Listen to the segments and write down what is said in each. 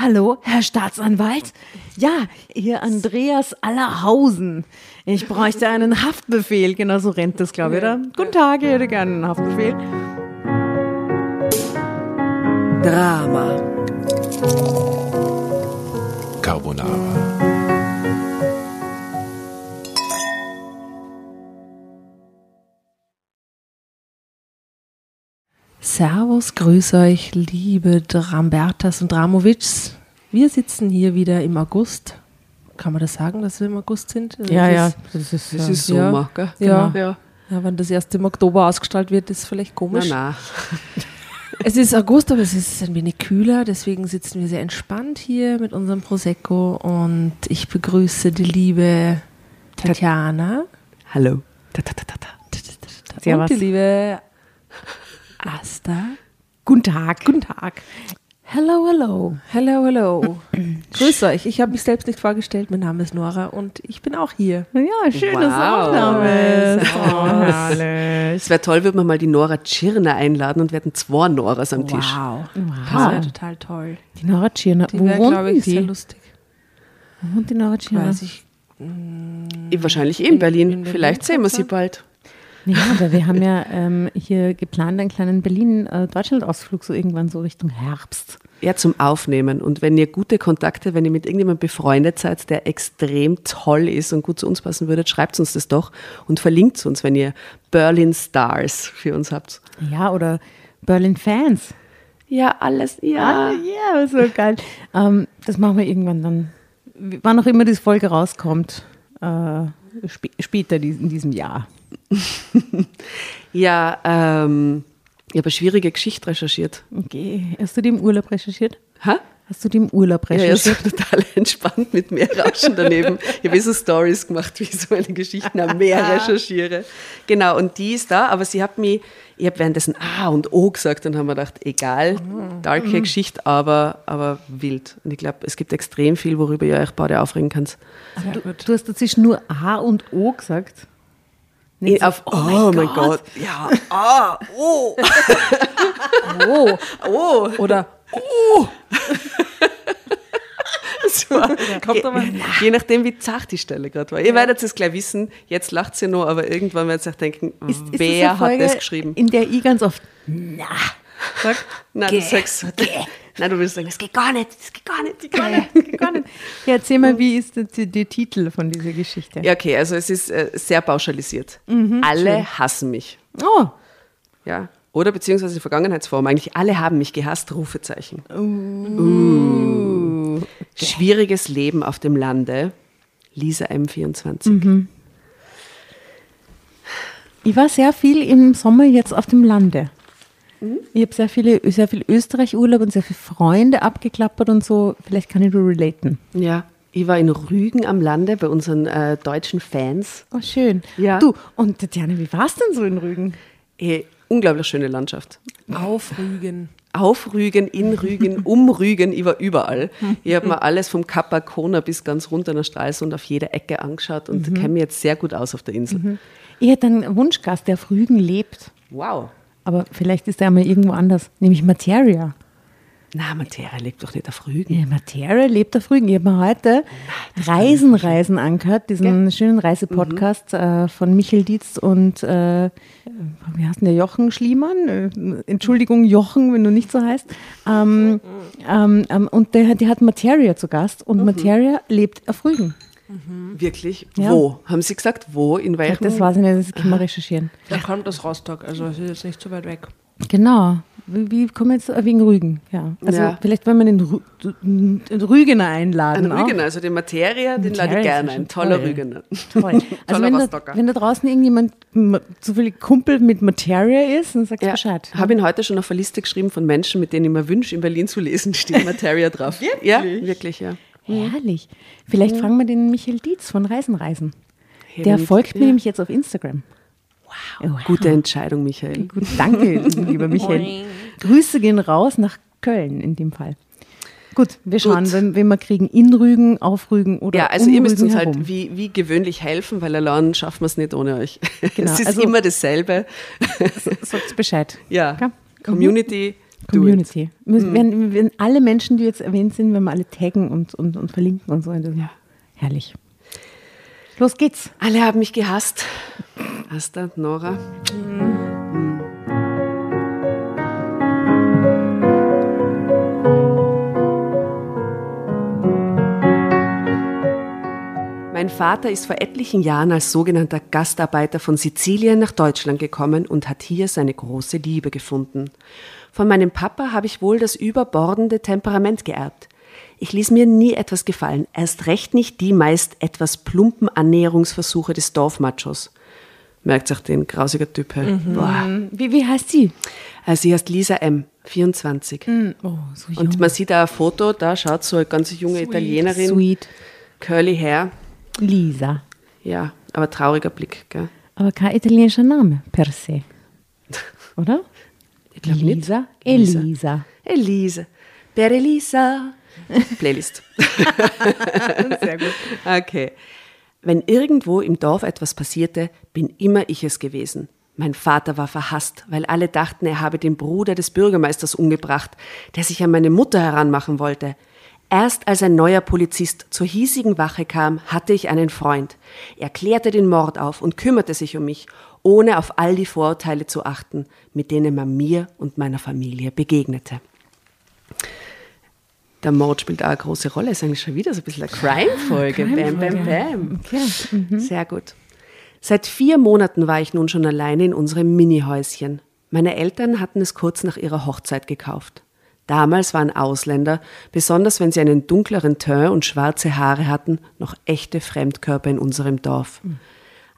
Hallo, Herr Staatsanwalt? Ja, hier Andreas Allerhausen. Ich bräuchte einen Haftbefehl. Genau so rennt das, glaube ich, oder? Guten Tag, ich hätte gerne einen Haftbefehl. Drama. Carbonara. Servus, grüß euch, liebe Drambertas und Dramovics. Wir sitzen hier wieder im August. Kann man das sagen, dass wir im August sind? Ja, das ja, Ist, das ist, Das ist Ja. Sommer, gell? Ja. ja. ja, wenn das erst im Oktober ausgestrahlt wird, ist vielleicht Na, komisch. na. Es ist August, aber es ist ein wenig kühler, deswegen sitzen wir sehr entspannt hier mit unserem Prosecco und ich begrüße die liebe Tatjana Hallo. Ta, ta, ta, ta, ta. und Servus. die liebe Asta. Guten Tag. Guten Tag. Hello, hello. Hello, hello. Grüß euch. Ich habe mich selbst nicht vorgestellt. Mein Name ist Nora und ich bin auch hier. Ja, schön, dass du auch Wow. da bist. Oh. Es wäre toll, würden wir mal die Nora Tschirner einladen und wir hätten zwei Noras am Tisch. Wow. Das Wow. wäre total toll. Die Nora Tschirner. Die wäre, wohnt glaube ich, sehr die? lustig. Wo wohnt die Nora Tschirner? Weiß ich. Eh, Wahrscheinlich eh in, In- Berlin. in Berlin, Vielleicht sehen wir sie bald. Ja, aber wir haben ja ähm, hier geplant einen kleinen Berlin-Deutschland-Ausflug, so irgendwann so Richtung Herbst. Ja, zum Aufnehmen. Und wenn ihr gute Kontakte, wenn ihr mit irgendjemandem befreundet seid, der extrem toll ist und gut zu uns passen würde, schreibt uns das doch und verlinkt uns, wenn ihr Berlin Stars für uns habt. Ja, oder Berlin-Fans. Ja, alles, Ah, ja, so geil. Ähm, das machen wir irgendwann dann, wann auch immer diese Folge rauskommt, äh, sp später in diesem Jahr. Ja, ähm, ich habe eine schwierige Geschichte recherchiert. Okay. Hast du die im Urlaub recherchiert? Ha? Hast du die im Urlaub Ja, ja, recherchiert? total entspannt mit Meerrauschen daneben. Ich habe so Stories gemacht, wie ich so eine Geschichte am Meer recherchiere. Genau, und die ist da, aber sie hat mich, ich habe währenddessen A und O gesagt und haben wir gedacht, egal, darke Geschichte, aber, aber wild. Und ich glaube, es gibt extrem viel, worüber ihr euch beide aufregen könnt. Gut. Du hast dazwischen nur A und O gesagt. Eh, auf, oh, mein Gott. Ja, ah, oh, Oh. oh. Oder Das war, kommt aber- je, je nachdem, wie zart die Stelle gerade war. Ihr werdet es gleich wissen, jetzt lacht sie nur, aber irgendwann werdet ihr denken, Ist, ist wer das Folge, hat das geschrieben? In der ich ganz oft na sag. Nein, du sagst, nein, du willst sagen, das geht gar nicht, das geht gar nicht, das geht gar nicht. nicht, gar nicht. Ja, erzähl mal, wie ist der, der Titel von dieser Geschichte? Ja, okay, also es ist äh, sehr pauschalisiert. alle hassen mich. Oh, Ja. Oder beziehungsweise die Vergangenheitsform. Eigentlich alle haben mich gehasst, Rufezeichen. Uh. Schwieriges Leben auf dem Lande. Lisa M24. ich war sehr viel im Sommer jetzt auf dem Lande. Ich habe sehr, viele, sehr viel Österreich-Urlaub und sehr viele Freunde abgeklappert und so. Vielleicht kann ich du relaten. Ja. Ich war in Rügen am Lande bei unseren äh, deutschen Fans. Oh, schön. Ja. Du, und Tatjana, wie war es denn so in Rügen? Hey, unglaublich schöne Landschaft. aufrügen. Auf Rügen, in Rügen, um Rügen, ich war überall. Ich habe mir alles vom Kap Arkona bis ganz runter nach Stralsund auf jeder Ecke angeschaut und kenne mich jetzt sehr gut aus auf der Insel. Ich hätte einen Wunschgast, der auf Rügen lebt. Wow. Aber vielleicht ist er mal irgendwo anders, nämlich Materia. Na, Materia lebt doch nicht auf Rügen. Ja, Materia lebt auf Rügen. Ich habe mir heute Reisen, Reisen angehört, diesen schönen Reisepodcast äh, von Michael Dietz und äh, wie heißt denn der Jochen Schliemann? Äh, Entschuldigung, Jochen, wenn du nicht so heißt. Ähm, ähm, ähm, und der, der hat Materia zu Gast und Materia lebt auf Rügen. Wirklich? Ja. Wo? Haben Sie gesagt, wo? In welchem? Das weiß ich nicht, das können wir recherchieren. Da kommt das Rostock, also es ist jetzt nicht so weit weg. Genau. Wie, wie kommen wir jetzt äh, wegen Rügen? Ja. Also Ja. vielleicht wollen wir den, Rü den Rügener einladen. Ein auch. Rügener, also die Materia, den lade Materia ich ist gerne ein. Toller toll. Rügener. Toll. Also Toller wenn da, Rostocker. wenn da draußen irgendjemand zufällig Kumpel mit Materia ist, dann sagst du Ja, Bescheid. habe ihn heute schon auf eine Liste geschrieben von Menschen, mit denen ich mir wünsche, in Berlin zu lesen, steht Materia drauf. wirklich? Ja, wirklich, ja. Herrlich. Vielleicht fragen wir den Michael Dietz von Reisen Reisen. Ja, Der folgt mir ja. nämlich jetzt auf Instagram. Wow. Gute Entscheidung, Michael. Gut, danke, lieber Michael. Grüße gehen raus nach Köln in dem Fall. Gut, wir schauen, Gut. wenn, wenn wir kriegen, in Rügen, auf Rügen oder Ja, also um ihr müsst Rügen uns herum. halt wie, wie gewöhnlich helfen, weil allein schaffen wir es nicht ohne euch. Genau, es ist also- immer dasselbe. Sagt Bescheid. Ja, Ja. Community, Community. Wir, wenn, wenn alle Menschen, die jetzt erwähnt sind, wenn wir alle taggen und, und, und verlinken und so. Ja. Herrlich. Los geht's. Alle haben mich gehasst. Asta, Nora. Mein Vater ist vor etlichen Jahren als sogenannter Gastarbeiter von Sizilien nach Deutschland gekommen und hat hier seine große Liebe gefunden. Von meinem Papa habe ich wohl das überbordende Temperament geerbt. Ich ließ mir nie etwas gefallen, erst recht nicht die meist etwas plumpen Annäherungsversuche des Dorfmachos. Merkt sich den grausiger Typ. Mhm. Wie, wie heißt sie? Also sie heißt Lisa M., 24. Mm, oh, so jung. Und man sieht da ein Foto, da schaut so eine ganz junge Sweet. Italienerin, Sweet. curly Hair. Lisa. Ja, aber trauriger Blick, gell? Aber kein italienischer Name per se. Oder? Ich glaube nicht. Lisa? Elisa. Elisa. Elisa. Per Elisa. Playlist. Sehr gut. Okay. Wenn irgendwo im Dorf etwas passierte, bin immer ich es gewesen. Mein Vater war verhasst, weil alle dachten, er habe den Bruder des Bürgermeisters umgebracht, der sich an meine Mutter heranmachen wollte. Erst als ein neuer Polizist zur hiesigen Wache kam, hatte ich einen Freund. Er klärte den Mord auf und kümmerte sich um mich, ohne auf all die Vorurteile zu achten, mit denen man mir und meiner Familie begegnete. Der Mord spielt auch eine große Rolle. Ist eigentlich schon wieder so ein bisschen eine Crime-Folge. Bam, bam, bam. Okay. Mhm. Sehr gut. Seit vier Monaten war ich nun schon alleine in unserem Mini-Häuschen. Meine Eltern hatten es kurz nach ihrer Hochzeit gekauft. Damals waren Ausländer, besonders wenn sie einen dunkleren Teint und schwarze Haare hatten, noch echte Fremdkörper in unserem Dorf.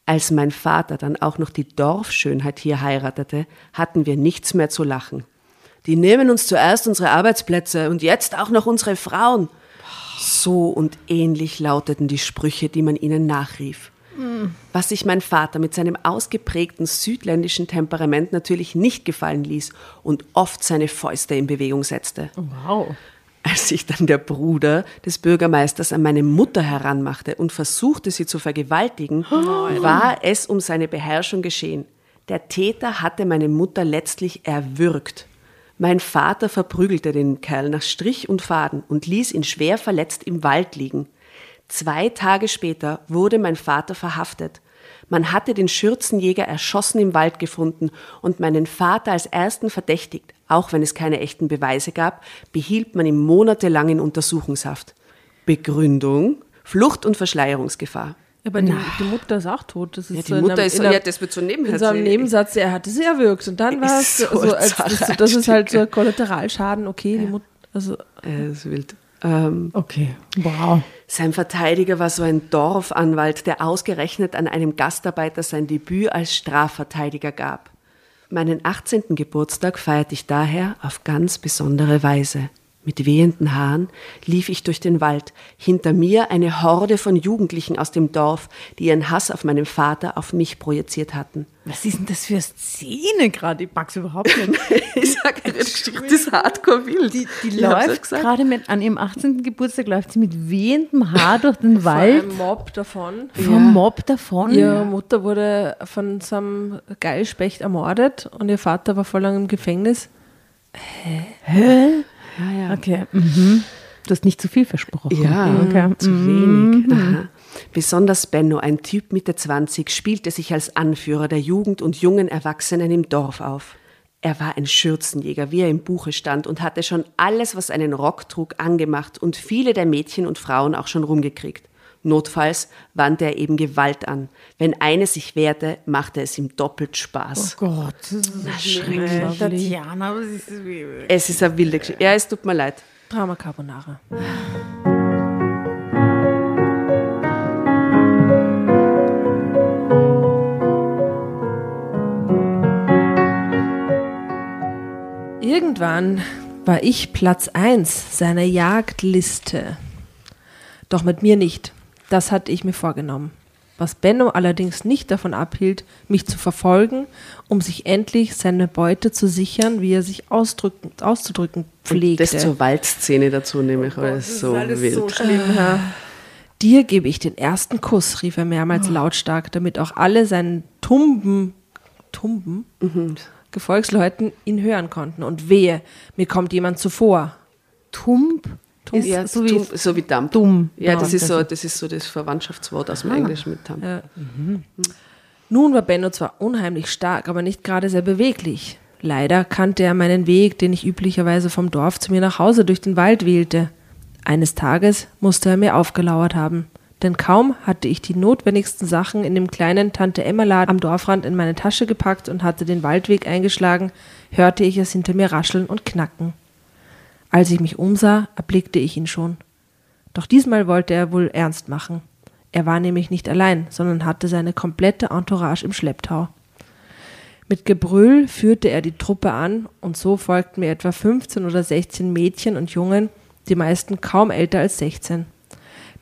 Als mein Vater dann auch noch die Dorfschönheit hier heiratete, hatten wir nichts mehr zu lachen. Die nehmen uns zuerst unsere Arbeitsplätze und jetzt auch noch unsere Frauen. So und ähnlich lauteten die Sprüche, die man ihnen nachrief. Was sich mein Vater mit seinem ausgeprägten südländischen Temperament natürlich nicht gefallen ließ und oft seine Fäuste in Bewegung setzte. Wow. Als sich dann der Bruder des Bürgermeisters an meine Mutter heranmachte und versuchte, sie zu vergewaltigen, war es um seine Beherrschung geschehen. Der Täter hatte meine Mutter letztlich erwürgt. Mein Vater verprügelte den Kerl nach Strich und Faden und ließ ihn schwer verletzt im Wald liegen. Zwei Tage später wurde mein Vater verhaftet. Man hatte den Schürzenjäger erschossen im Wald gefunden und meinen Vater als ersten verdächtigt. Auch wenn es keine echten Beweise gab, behielt man ihn monatelang in Untersuchungshaft. Begründung: Flucht und Verschleierungsgefahr. Aber die, die Mutter ist auch tot. Das ist Ja, so die in Mutter einem- ist, in einem- ja, das wird so nebenher in so einem. Nebensatz, er hatte sie erwürgt und dann war es so so, als, das, das ist halt so Kollateralschaden, okay, die Mutter, also Äh, das ist wild. Ähm, Okay. Wow. Sein Verteidiger war so ein Dorfanwalt, der ausgerechnet an einem Gastarbeiter sein Debüt als Strafverteidiger gab. Meinen 18. Geburtstag feierte ich daher auf ganz besondere Weise. Mit wehenden Haaren lief ich durch den Wald, hinter mir eine Horde von Jugendlichen aus dem Dorf, die ihren Hass auf meinen Vater auf mich projiziert hatten. Was ist denn das für eine Szene gerade? Ich mag's überhaupt nicht. Ich sage, die Geschichte ist hardcore wild. Die, die ja läuft gerade mit, an ihrem 18. Geburtstag läuft sie mit wehendem Haar durch den vor Wald einem Mob davon. vom Mob davon. Ihre Mutter wurde von so einem Geilspecht ermordet und ihr Vater war voll lang im Gefängnis. Hä? Okay. Mhm. Du hast nicht zu viel versprochen. Ja, okay. zu wenig. Aha. Besonders Benno, ein Typ Mitte 20, spielte sich als Anführer der Jugend und jungen Erwachsenen im Dorf auf. Er war ein Schürzenjäger, wie er im Buche stand, und hatte schon alles, was einen Rock trug, angemacht und viele der Mädchen und Frauen auch schon rumgekriegt. Notfalls wandte er eben Gewalt an. Wenn eine sich wehrte, machte es ihm doppelt Spaß. Oh Gott, das ist Na, schrecklich. schrecklich. Tatjana, was ist das? Es ist eine wilde Geschichte. Ja, es tut mir leid. Drama Carbonara. Irgendwann war ich Platz 1 seiner Jagdliste. Doch mit mir nicht. Das hatte ich mir vorgenommen. Was Benno allerdings nicht davon abhielt, mich zu verfolgen, um sich endlich seine Beute zu sichern, wie er sich auszudrücken pflegte. Das zur Waldszene dazu nehme ich alles so wild. schlimm, Herr. Dir gebe ich den ersten Kuss, rief er mehrmals lautstark, damit auch alle seinen Tumben, Tumben, Gefolgsleuten ihn hören konnten. Und wehe, mir kommt jemand zuvor. Tump ist Ja, so wie dumm, so wie Dump. dumm. Ja, das ist, so, das- ist so das Verwandtschaftswort aus dem Englischen mit Dump. Ja. Nun war Benno zwar unheimlich stark, aber nicht gerade sehr beweglich. Leider kannte er meinen Weg, den ich üblicherweise vom Dorf zu mir nach Hause durch den Wald wählte. Eines Tages musste er mir aufgelauert haben, denn kaum hatte ich die notwendigsten Sachen in dem kleinen Tante Emma Laden am Dorfrand in meine Tasche gepackt und hatte den Waldweg eingeschlagen, hörte ich es hinter mir rascheln und knacken. Als ich mich umsah, erblickte ich ihn schon. Doch diesmal wollte er wohl ernst machen. Er war nämlich nicht allein, sondern hatte seine komplette Entourage im Schlepptau. Mit Gebrüll führte er die Truppe an und so folgten mir etwa 15 oder 16 Mädchen und Jungen, die meisten kaum älter als 16.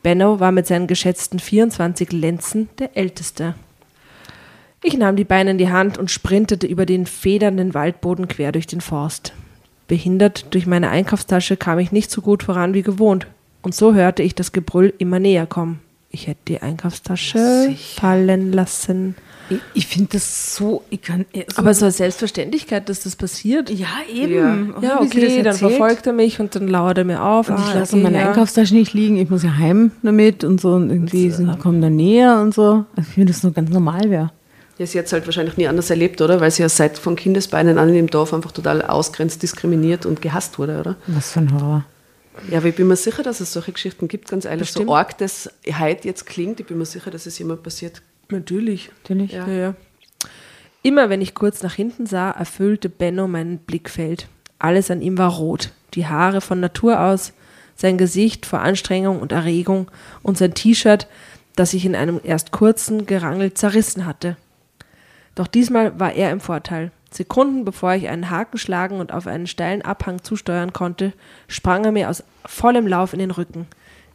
Benno war mit seinen geschätzten 24 Lenzen der älteste. Ich nahm die Beine in die Hand und sprintete über den federnden Waldboden quer durch den Forst. Behindert durch meine Einkaufstasche kam ich nicht so gut voran wie gewohnt, und so hörte ich das Gebrüll immer näher kommen. Ich hätte die Einkaufstasche fallen lassen. Ich, ich finde das so. Ich kann, äh, so Aber so eine Selbstverständlichkeit, dass das passiert. ja, eben. Ja. Oh, Ja, wie sie das okay, dann verfolgt er mich und dann lauert er mir auf. Und ich Ah, lasse okay, meine ja. Einkaufstasche nicht liegen, ich muss ja heim damit und so und irgendwie sie kommen dann näher und so. Also ich finde das so ganz normal wäre. Ja, sie hat es halt wahrscheinlich nie anders erlebt, oder? Weil sie ja seit von Kindesbeinen an in dem Dorf einfach total ausgrenzt, diskriminiert und gehasst wurde, oder? Was für ein Horror. Ja, aber ich bin mir sicher, dass es solche Geschichten gibt, ganz ehrlich. Bestimmt. So arg das heute jetzt klingt, ich bin mir sicher, dass es jemand passiert. Natürlich. Natürlich. Ja. Ja, Immer wenn ich kurz nach hinten sah, erfüllte Benno mein Blickfeld. Alles an ihm war rot. Die Haare von Natur aus, sein Gesicht vor Anstrengung und Erregung und sein T-Shirt, das sich in einem erst kurzen Gerangel zerrissen hatte. Doch diesmal war er im Vorteil. Sekunden bevor ich einen Haken schlagen und auf einen steilen Abhang zusteuern konnte, sprang er mir aus vollem Lauf in den Rücken.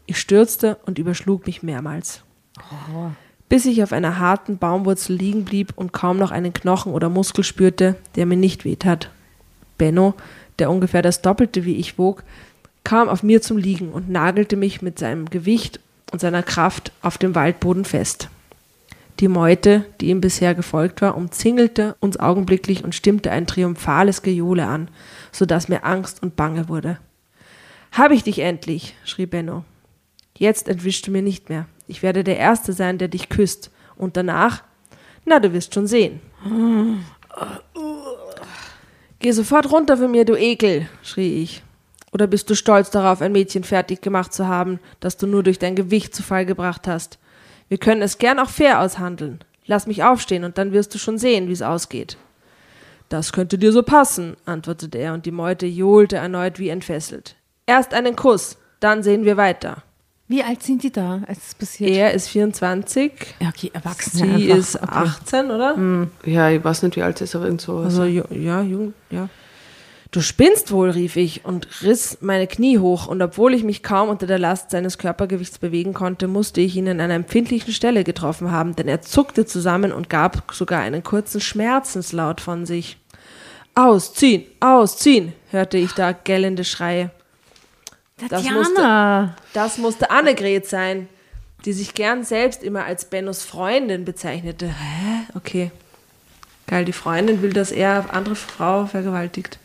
Ich stürzte und überschlug mich mehrmals. Bis ich auf einer harten Baumwurzel liegen blieb und kaum noch einen Knochen oder Muskel spürte, der mir nicht wehtat. Benno, der ungefähr das Doppelte wie ich wog, kam auf mir zum Liegen und nagelte mich mit seinem Gewicht und seiner Kraft auf dem Waldboden fest. Die Meute, die ihm bisher gefolgt war, umzingelte uns augenblicklich und stimmte ein triumphales Gejohle an, so dass mir Angst und Bange wurde. Hab ich dich endlich, schrie Benno. Jetzt entwischst du mir nicht mehr. Ich werde der Erste sein, der dich küsst. Und danach? Na, du wirst schon sehen. Geh sofort runter von mir, du Ekel, schrie ich. Oder bist du stolz darauf, ein Mädchen fertig gemacht zu haben, das du nur durch dein Gewicht zu Fall gebracht hast? Wir können es gern auch fair aushandeln. Lass mich aufstehen und dann wirst du schon sehen, wie es ausgeht. Das könnte dir so passen, antwortete er, und die Meute johlte erneut wie entfesselt. Erst einen Kuss, dann sehen wir weiter. Wie alt sind die da, als es passiert? Er ist 24, ja, okay, Erwachsene sie einfach. ist okay. 18, oder? Ja, ich weiß nicht, wie alt sie ist, aber irgend so. Also, ja, jung, ja. Du spinnst wohl, rief ich und riss meine Knie hoch, und obwohl ich mich kaum unter der Last seines Körpergewichts bewegen konnte, musste ich ihn an einer empfindlichen Stelle getroffen haben, denn er zuckte zusammen und gab sogar einen kurzen Schmerzenslaut von sich. Ausziehen, ausziehen, hörte ich da gellende Schreie. Das Tatjana! Das musste Annegret sein, die sich gern selbst immer als Bennos Freundin bezeichnete. Hä? Okay. Geil, die Freundin will, dass er andere Frau vergewaltigt.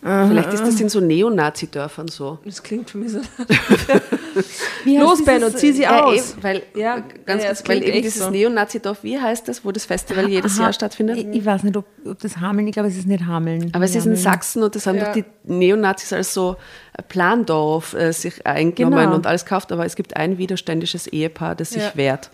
Vielleicht ist das in so Neonazi-Dörfern so. Das klingt für mich so. Los, dieses- Benno, zieh sie Ja, aus. eben, weil, Ja, ganz ja, kurz, weil eben dieses so. Neonazi-Dorf, wie heißt das, wo das Festival jedes Aha, Jahr stattfindet? Ich, ich weiß nicht, ob, ob das Hameln, ich glaube, es ist nicht Hameln. Aber es ist in. Sachsen und das haben Ja. doch die Neonazis als so Plandorf äh, sich eingenommen Genau. und alles gekauft, aber es gibt ein widerständisches Ehepaar, das sich wehrt.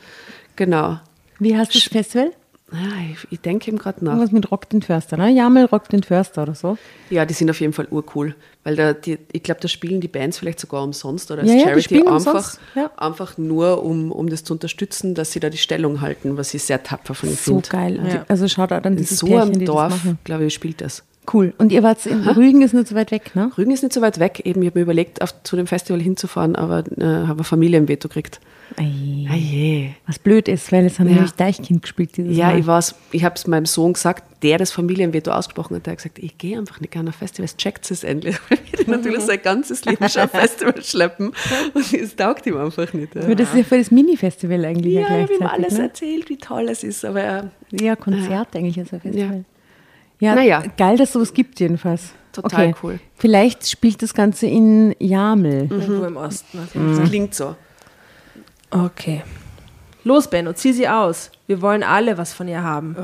Genau. Wie heißt das Festival? Ah, ich, ich denke ihm gerade nach. Irgendwas mit Rock den Förster, ne? Jamel Rock den Förster oder so. Ja, die sind auf jeden Fall urcool, weil da die, ich glaube, da spielen die Bands vielleicht sogar umsonst oder als Ja, ja, Charity spielen einfach, ja. einfach nur, um, um das zu unterstützen, dass sie da die Stellung halten, was ich sehr tapfer von ihnen So finde. geil. Und Ja. die- Also schaut auch dann In dieses so Pärchen, einem Dorf, glaube ich, spielt das. Cool. Und ihr wart in Rügen, ist nicht so weit weg, ne? Rügen ist nicht so weit weg, eben, ich habe mir überlegt, auf, zu dem Festival hinzufahren, aber äh, habe ein Familienveto gekriegt. Ei, Ah je. Was blöd ist, weil es haben Ja. nämlich Deichkind gespielt dieses Ja, Mal. ich weiß, ich habe es meinem Sohn gesagt, der das Familienveto ausgesprochen hat, der hat gesagt, ich gehe einfach nicht gerne auf Festivals, checkt es endlich. Wir natürlich sein ganzes Leben schon auf Festivals schleppen und es taugt ihm einfach nicht. Ja, Aber das ist ja für das Mini-Festival eigentlich ja, ja ich habe ihm alles ne? erzählt, wie toll es ist, aber er, Ja, Konzert eigentlich als ein Festival. Ja, Naja. geil, dass sowas gibt jedenfalls. Total okay. cool. Vielleicht spielt das Ganze in Jamel. Irgendwo im Osten. auf jeden Fall. Klingt so. Okay. Los, Benno, zieh sie aus. Wir wollen alle was von ihr haben.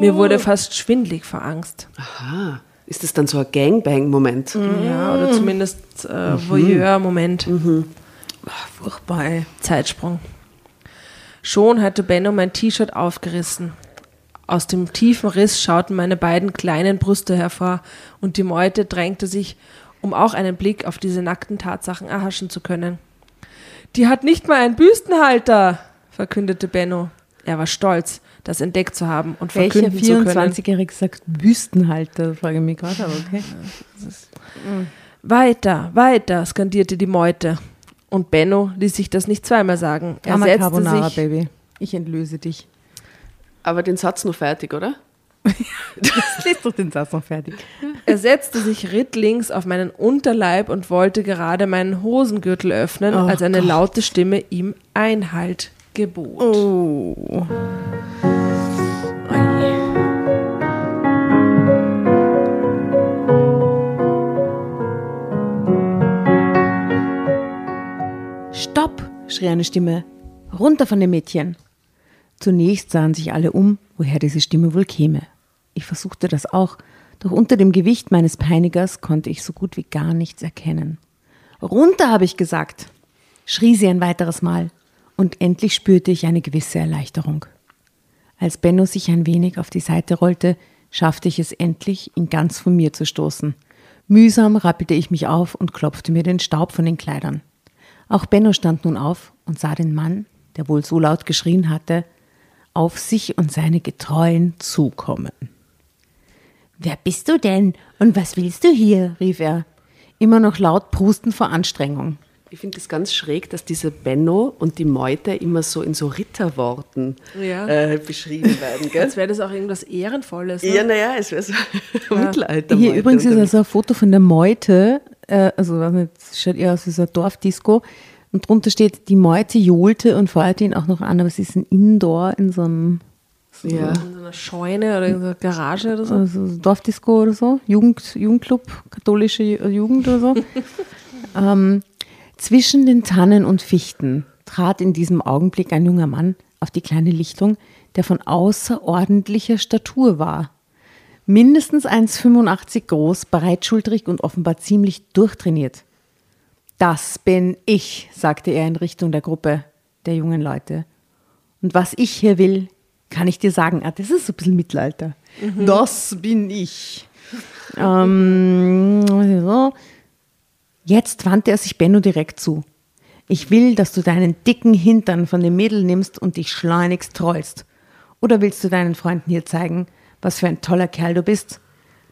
Mir wurde fast schwindlig vor Angst. Aha. Ist das dann so ein Gangbang-Moment? Ja, oder zumindest äh, Voyeur-Moment. Ach, furchtbar, ey. Zeitsprung. Schon hatte Benno mein T-Shirt aufgerissen. Aus dem tiefen Riss schauten meine beiden kleinen Brüste hervor und die Meute drängte sich, um auch einen Blick auf diese nackten Tatsachen erhaschen zu können. Die hat nicht mal einen Büstenhalter, verkündete Benno. Er war stolz, das entdeckt zu haben und Welcher verkünden zu können. 24-Jährige sagt Büstenhalter? Frage ich mich gerade, aber okay. Weiter, weiter, skandierte die Meute. Und Benno ließ sich das nicht zweimal sagen. Er setzte Carbonara, sich, Baby. Ich entlöse dich. Aber den Satz noch fertig, oder? Lies doch den Satz noch fertig. er setzte sich rittlings auf meinen Unterleib und wollte gerade meinen Hosengürtel öffnen, Oh als eine laute Stimme ihm Einhalt gebot. Oh. Stopp, schrie eine Stimme. Runter von dem Mädchen. Zunächst sahen sich alle um, woher diese Stimme wohl käme. Ich versuchte das auch, doch unter dem Gewicht meines Peinigers konnte ich so gut wie gar nichts erkennen. Runter, habe ich gesagt, schrie sie ein weiteres Mal, und endlich spürte ich eine gewisse Erleichterung. Als Benno sich ein wenig auf die Seite rollte, schaffte ich es endlich, ihn ganz von mir zu stoßen. Mühsam rappelte ich mich auf und klopfte mir den Staub von den Kleidern. Auch Benno stand nun auf und sah den Mann, der wohl so laut geschrien hatte, auf sich und seine Getreuen zukommen. Wer bist du denn und was willst du hier? rief er, immer noch laut prustend vor Anstrengung. Ich finde es ganz schräg, dass diese Benno und die Meute immer so in so Ritterworten Ja. äh, beschrieben werden. Gell? Als wäre das auch irgendwas Ehrenvolles. Ne? Ja, naja, es wäre so Mittelalter. Hier übrigens ist also ein Foto von der Meute, äh, also weiß nicht, es schaut eher aus wie so ein Dorfdisco. Und drunter steht, die Meute johlte und feuerte ihn auch noch an, aber es ist ein Indoor in so einem ja. In so einer Scheune oder in so einer Garage oder so. also Dorfdisco oder so, Jugend, Jugendclub, katholische Ju- Jugend oder so. ähm, zwischen den Tannen und Fichten trat in diesem Augenblick ein junger Mann auf die kleine Lichtung, der von außerordentlicher Statur war. Mindestens 1,85 groß, breitschultrig und offenbar ziemlich durchtrainiert. Das bin ich, sagte er in Richtung der Gruppe der jungen Leute. Und was ich hier will, kann ich dir sagen. Ah, das ist so ein bisschen Mittelalter. Das bin ich. ähm, so. Jetzt wandte er sich Benno direkt zu. Ich will, dass du deinen dicken Hintern von dem Mädel nimmst und dich schleunigst trollst. Oder willst du deinen Freunden hier zeigen, was für ein toller Kerl du bist?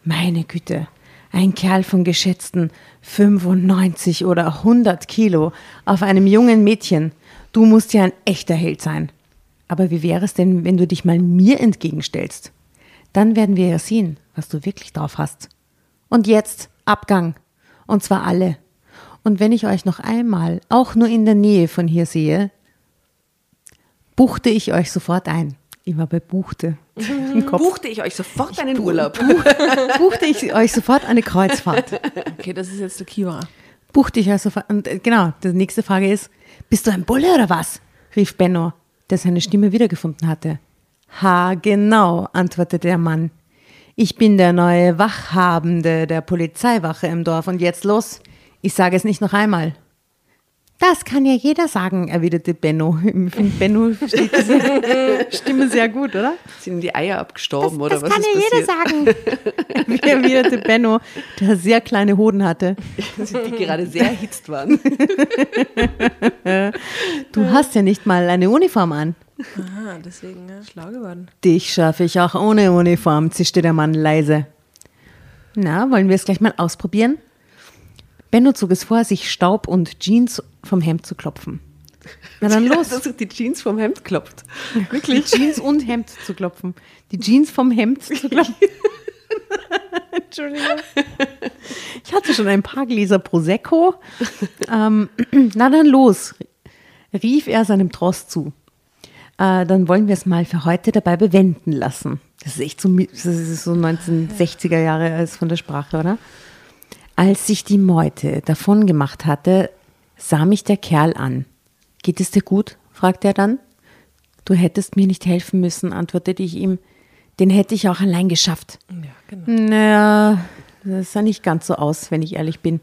Meine Güte, ein Kerl von geschätzten 95 oder 100 Kilo auf einem jungen Mädchen. Du musst ja ein echter Held sein. Aber wie wäre es denn, wenn du dich mal mir entgegenstellst? Dann werden wir ja sehen, was du wirklich drauf hast. Und jetzt Abgang. Und zwar alle. Und wenn ich euch noch einmal, auch nur in der Nähe von hier sehe, buchte ich euch sofort ein. Ich war bei Buchte. Kopf. Buchte ich euch sofort einen Urlaub. Buchte ich euch sofort eine Kreuzfahrt. Okay, das ist jetzt der Kiwa. Buchte ich euch sofort. Und äh, genau, die nächste Frage ist, bist du ein Bulle oder was? rief Benno, der seine Stimme wiedergefunden hatte. Ha, genau, antwortete der Mann. Ich bin der neue Wachhabende der Polizeiwache im Dorf und jetzt los. Ich sage es nicht noch einmal. Das kann ja jeder sagen, erwiderte Benno. Ich finde, Benno diese Stimme sehr gut, oder? Sind die Eier abgestorben oder das was kann ist ja jeder sagen. Wie erwiderte Benno, der sehr kleine Hoden hatte. Die gerade sehr erhitzt waren. Du hast ja nicht mal eine Uniform an. Aha, deswegen ja, schlau geworden. Dich schaffe ich auch ohne Uniform, zischte der Mann leise. Na, wollen wir es gleich mal ausprobieren? Benno zog es vor, sich Staub und Jeans vom Hemd zu klopfen. Na dann los. Dass er die Jeans vom Hemd klopft. Wirklich? Jeans und Hemd zu klopfen. Die Jeans vom Hemd zu klopfen. Entschuldigung. Ich hatte schon ein paar Gläser Prosecco. Ähm, na dann los, rief er seinem Tross zu. äh, dann wollen wir es mal für heute dabei bewenden lassen. Das ist echt so, das ist so 1960er Jahre als von der Sprache, oder? Als sich die Meute davon gemacht hatte, sah mich der Kerl an. Geht es dir gut? fragte er dann. Du hättest mir nicht helfen müssen, antwortete ich ihm. Den hätte ich auch allein geschafft. Ja, genau. Naja, das sah nicht ganz so aus, wenn ich ehrlich bin.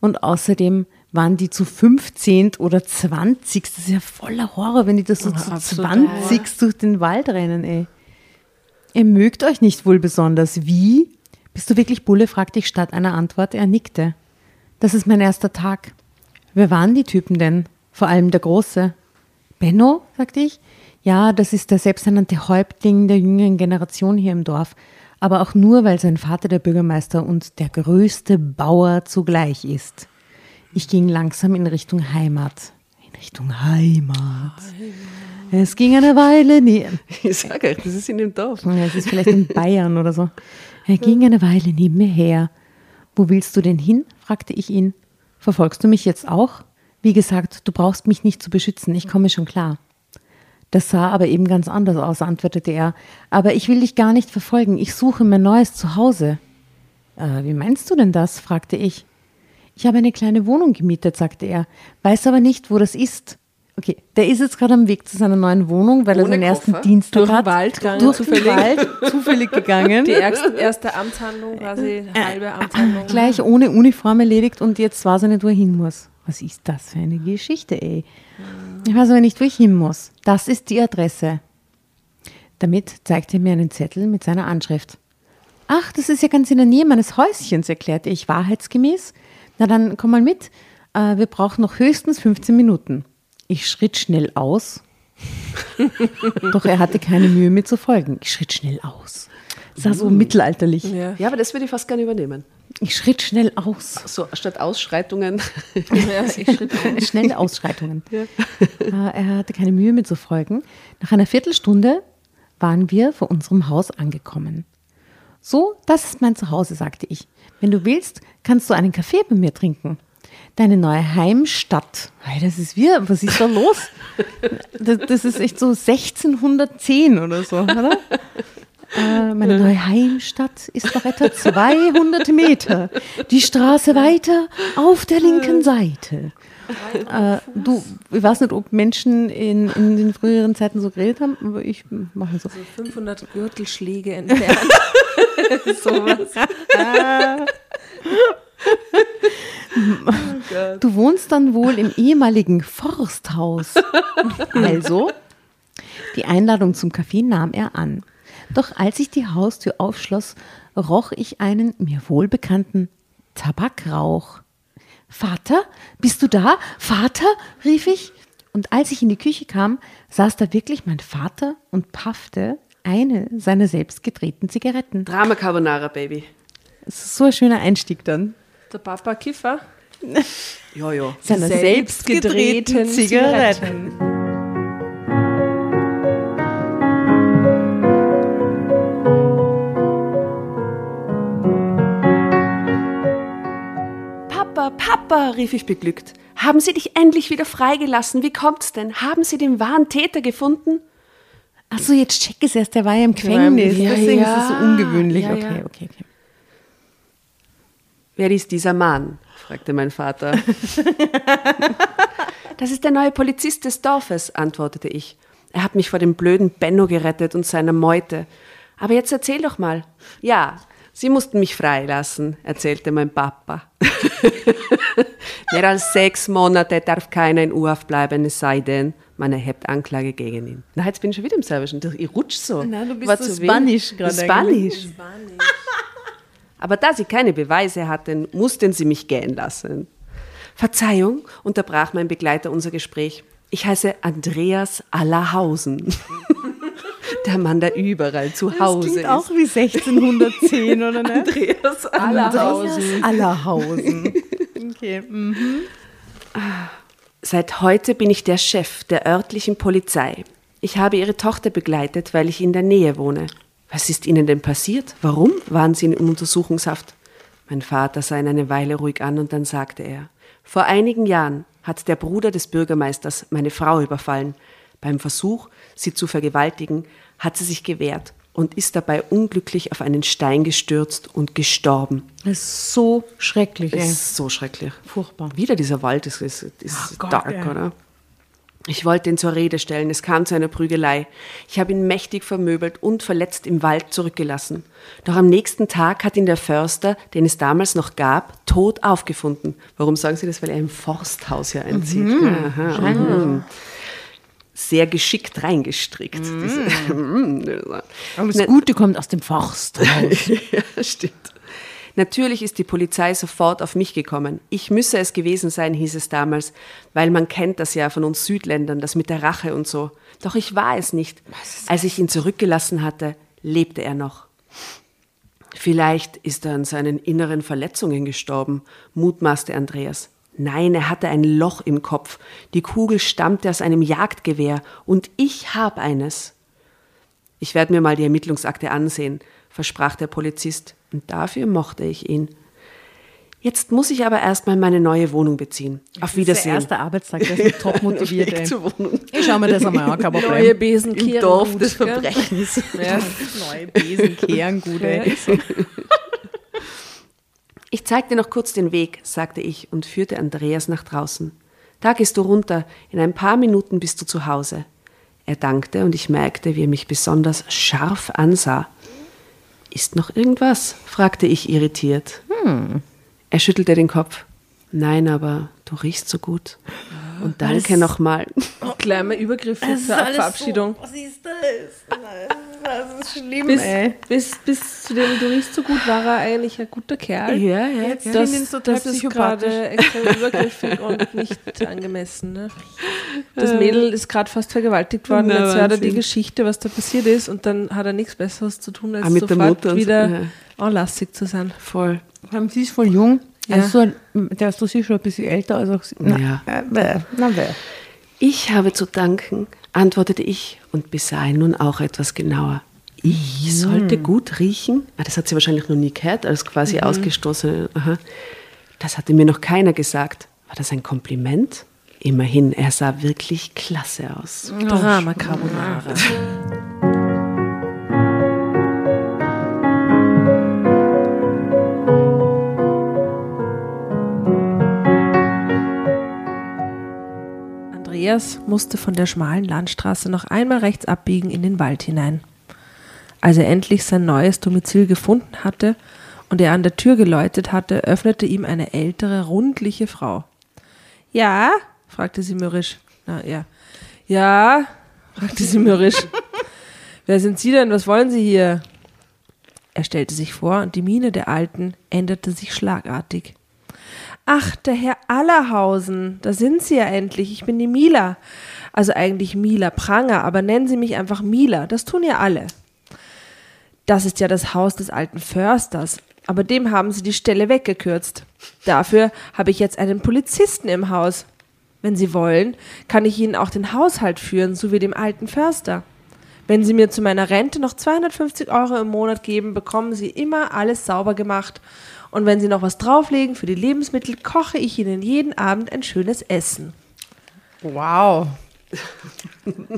Und außerdem waren die zu 15 oder 20. Das ist ja voller Horror, wenn die das so Ja, zu absolut 20 durch den Wald rennen, ey. Ihr mögt euch nicht wohl besonders. Wie? Bist du wirklich Bulle? fragte ich statt einer Antwort. Er nickte. Das ist mein erster Tag. Wer waren die Typen denn? Vor allem der Große. Benno, sagte ich. Ja, das ist der selbsternannte Häuptling der jüngeren Generation hier im Dorf. Aber auch nur, weil sein Vater der Bürgermeister und der größte Bauer zugleich ist. Ich ging langsam in Richtung Heimat. In Richtung Heimat. Es ging eine Weile nie. Ich sage euch, das ist in dem Dorf. Ja, es ist vielleicht in Bayern oder so. Er ging eine Weile neben mir her. Wo willst du denn hin? fragte ich ihn. Verfolgst du mich jetzt auch? Wie gesagt, du brauchst mich nicht zu beschützen, ich komme schon klar. Das sah aber eben ganz anders aus, antwortete er. Aber ich will dich gar nicht verfolgen, ich suche mein neues Zuhause. Äh, wie meinst du denn das? fragte ich. Ich habe eine kleine Wohnung gemietet, sagte er, weiß aber nicht, wo das ist. Okay, der ist jetzt gerade am Weg zu seiner neuen Wohnung, weil er Ohne seinen ersten Koffer? Dienstag Durch den. Wald gegangen, durch zufällig. den Wald, zufällig gegangen. Die erste, erste Amtshandlung, quasi halbe Amtshandlung. Gleich ohne Uniform erledigt und jetzt weiß er nicht, wo er hin muss. Was ist das für eine Geschichte, ey? Ich weiß aber nicht, wo ich hin muss. Das ist die Adresse. Damit zeigte er mir einen Zettel mit seiner Anschrift. Ach, das ist ja ganz in der Nähe meines Häuschens, erklärte ich wahrheitsgemäß. Na dann komm mal mit. Äh, wir brauchen noch höchstens 15 Minuten. Ich schritt schnell aus. Doch er hatte keine Mühe, mir zu folgen. Ich schritt schnell aus. Sah so mittelalterlich. Ja. Ja, aber das würde ich fast gerne übernehmen. Ich schritt schnell aus. So, statt Ausschreitungen. Ja, ich schritt auf. Schnelle Ausschreitungen. Äh, Er hatte keine Mühe, mir zu folgen. Nach einer Viertelstunde waren wir vor unserem Haus angekommen. So, das ist mein Zuhause, sagte ich. Wenn du willst, kannst du einen Kaffee bei mir trinken. Deine neue Heimstadt. Hey, das ist wir. Was ist da los? Das, das ist echt so 1610 oder so, oder? Äh, meine neue Heimstadt ist noch etwa 200 Meter. Die Straße weiter auf der linken Seite. Äh, du, ich weiß nicht, ob Menschen in, in den früheren Zeiten so geredet haben, aber ich mache so. 500 Gürtelschläge entfernt. Sowas. Du wohnst dann wohl im ehemaligen Forsthaus. Also, die Einladung zum Kaffee nahm er an. Doch als ich die Haustür aufschloss, roch ich einen mir wohlbekannten Tabakrauch. Vater, bist du da? Vater? rief ich. Und als ich in die Küche kam, saß da wirklich mein Vater und paffte eine seiner selbst gedrehten Zigaretten. Drama Carbonara, Baby. Das ist so ein schöner Einstieg dann. Der Papa Kiffer. Ja, ja. Seiner Selbstgedrehten Zigaretten. Papa, Papa, rief ich beglückt. Haben Sie dich endlich wieder freigelassen? Wie kommt's denn? Haben Sie den wahren Täter gefunden? Ach so, jetzt check es erst, der war ja im im- Gefängnis. ja, Deswegen ja. ist es so ungewöhnlich. Ja, okay, ja. okay, okay. Wer ist dieser Mann? fragte mein Vater. das ist der neue Polizist des Dorfes, antwortete ich. Er hat mich vor dem blöden Benno gerettet und seiner Meute. Aber jetzt erzähl doch mal. Ja, Sie mussten mich freilassen, erzählte mein Papa. Mehr als sechs Monate darf keiner in U-Haft bleiben, es sei denn, man erhebt Anklage gegen ihn. Na, jetzt bin ich schon wieder im Serbischen. Ich rutsch so. Na, du bist War so zu Spanisch gerade Spanisch. Aber da sie keine Beweise hatten, mussten sie mich gehen lassen. Verzeihung, unterbrach mein Begleiter unser Gespräch. Ich heiße Andreas Allerhausen. der Mann, der überall zu Das Hause klingt ist. auch wie 1610, oder ne? Andreas Allerhausen. Allerhausen. Okay. mhm. Seit heute bin ich der Chef der örtlichen Polizei. Ich habe Ihre Tochter begleitet, weil ich in der Nähe wohne. Was ist Ihnen denn passiert? Warum waren Sie in Untersuchungshaft? Mein Vater sah ihn eine Weile ruhig an und dann sagte er, vor einigen Jahren hat der Bruder des Bürgermeisters meine Frau überfallen. Beim Versuch, sie zu vergewaltigen, hat sie sich gewehrt und ist dabei unglücklich auf einen Stein gestürzt und gestorben. Das ist so schrecklich, Das ey. ist so schrecklich. Furchtbar. Wieder dieser Wald, das ist, ist Ach Gott, dark, ey. oder? Ich wollte ihn zur Rede stellen. Es kam zu einer Prügelei. Ich habe ihn mächtig vermöbelt und verletzt im Wald zurückgelassen. Doch am nächsten Tag hat ihn der Förster, den es damals noch gab, tot aufgefunden. Warum sagen Sie das? Weil er im Forsthaus ja einzieht. Aha, mhm. Sehr geschickt reingestrickt. Diese- Aber das Gute kommt aus dem Forst. ja, stimmt. Natürlich ist die Polizei sofort auf mich gekommen. Ich müsse es gewesen sein, hieß es damals, weil man kennt das ja von uns Südländern, das mit der Rache und so. Doch ich war es nicht. Als ich ihn zurückgelassen hatte, lebte er noch. Vielleicht ist er an seinen inneren Verletzungen gestorben, mutmaßte Andreas. Nein, er hatte ein Loch im Kopf. Die Kugel stammte aus einem Jagdgewehr und ich hab eines. Ich werde mir mal die Ermittlungsakte ansehen, versprach der Polizist, und dafür mochte ich ihn. Jetzt muss ich aber erstmal meine neue Wohnung beziehen. Auf Das ist Wiedersehen. der erste Arbeitstag, der ist top motiviert, Weg ey. zur Wohnung. Ich schau mir das einmal an, kein Neue Problem. Besen Im Dorf des? Verbrechens. Ja. Neue Besen kehren gut, ey. Ich zeig dir noch kurz den Weg, sagte ich und führte Andreas nach draußen. Da gehst du runter, in ein paar Minuten bist du zu Hause. Er dankte und ich merkte, wie er mich besonders scharf ansah. Ist noch irgendwas? fragte ich irritiert. Er schüttelte den Kopf. Nein, aber du riechst so gut. Und danke nochmal. Mal Übergriffe zur Verabschiedung. was ist das? Das ist schlimm, Bis, ey. bis, bis zu dem du riechst so gut war er eigentlich ein guter Kerl. Ja, ja, Jetzt ja. Das, total das ist gerade extrem übergriffig und nicht angemessen. Ne? Das Mädel ist gerade fast vergewaltigt worden. Na, Jetzt hört er die Geschichte, was da passiert ist, und dann hat er nichts Besseres zu tun, als Ah, sofort so, wieder ja. anlassig zu sein. Voll. Vor allem, sie ist voll jung. Ja. Also, so der ist doch sicher schon ein bisschen älter. Also, na, Ja. äh, na, bäh. Ich habe zu danken, antwortete ich und besah ihn nun auch etwas genauer. Ich sollte gut riechen? Ah, das hat sie wahrscheinlich noch nie gehört, als quasi ausgestoßene. Aha. Das hatte mir noch keiner gesagt. War das ein Kompliment? Immerhin, er sah wirklich klasse aus. Drama Carbonara. Andreas musste von der schmalen Landstraße noch einmal rechts abbiegen in den Wald hinein. Als er endlich sein neues Domizil gefunden hatte und er an der Tür geläutet hatte, öffnete ihm eine ältere, rundliche Frau. Ja? fragte sie mürrisch. Na ja. Ja? fragte sie mürrisch. Wer sind Sie denn? Was wollen Sie hier? Er stellte sich vor und die Miene der Alten änderte sich schlagartig. Ach, der Herr Allerhausen, da sind Sie ja endlich. Ich bin die Mila. Also eigentlich Mila Pranger, aber nennen Sie mich einfach Mila. Das tun ja alle. Das ist ja das Haus des alten Försters. Aber dem haben sie die Stelle weggekürzt. Dafür habe ich jetzt einen Polizisten im Haus. Wenn Sie wollen, kann ich Ihnen auch den Haushalt führen, so wie dem alten Förster. Wenn Sie mir zu meiner Rente noch 250 Euro im Monat geben, bekommen Sie immer alles sauber gemacht. Und wenn Sie noch was drauflegen für die Lebensmittel, koche ich Ihnen jeden Abend ein schönes Essen. Wow.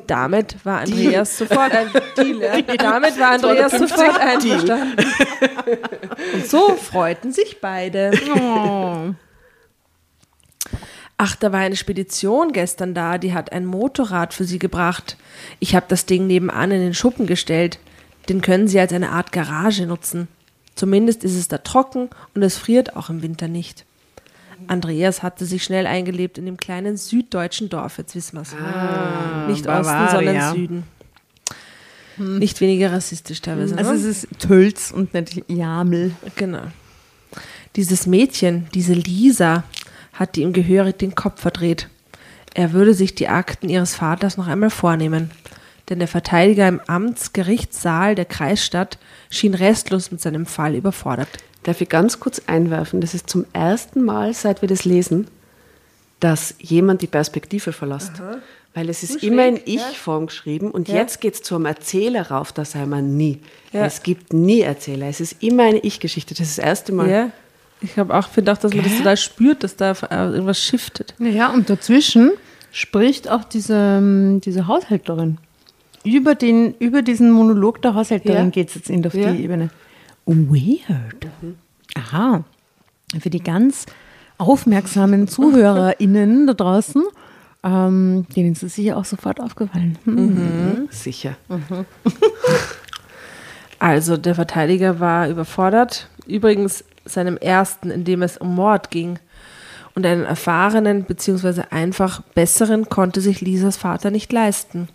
Damit war Andreas sofort ein Deal. Ja. Damit war Andreas sofort einverstanden. Und so freuten sich beide. Ach, da war eine Spedition gestern da, die hat ein Motorrad für sie gebracht. Ich habe das Ding nebenan in den Schuppen gestellt. Den können sie als eine Art Garage nutzen. Zumindest ist es da trocken und es friert auch im Winter nicht. Andreas hatte sich schnell eingelebt in dem kleinen süddeutschen Dorf, jetzt wissen wir es. nicht Osten, Bavaria. sondern Süden. Nicht weniger rassistisch teilweise. Also, ne? es ist Tölz und nicht Jamel. Genau. Dieses Mädchen, diese Lisa, hat ihm gehörig den Kopf verdreht. Er würde sich die Akten ihres Vaters noch einmal vornehmen. Denn der Verteidiger im Amtsgerichtssaal der Kreisstadt schien restlos mit seinem Fall überfordert. Darf ich ganz kurz einwerfen, das ist zum ersten Mal, seit wir das lesen, dass jemand die Perspektive verlässt. Weil es ist immer in ja. Ich-Form geschrieben und Ja. jetzt geht es zum Erzähler rauf, da sei man nie. Ja. Es gibt nie Erzähler, es ist immer eine Ich-Geschichte. Das ist das erste Mal. Ja. Ich habe auch gedacht, dass man das total spürt, dass da äh, irgendwas shiftet. Ja, und dazwischen spricht auch diese, ähm, diese Haushälterin. Über, den, über diesen Monolog der Haushälterin Ja. geht es jetzt in auf Ja. die Ebene. Weird. Aha. Für die ganz aufmerksamen ZuhörerInnen da draußen, ähm, denen ist es sicher auch sofort aufgefallen. Hm. Sicher. Also der Verteidiger war überfordert. Übrigens seinem ersten, in dem es um Mord ging. Und einen erfahrenen bzw. einfach besseren konnte sich Lisas Vater nicht leisten.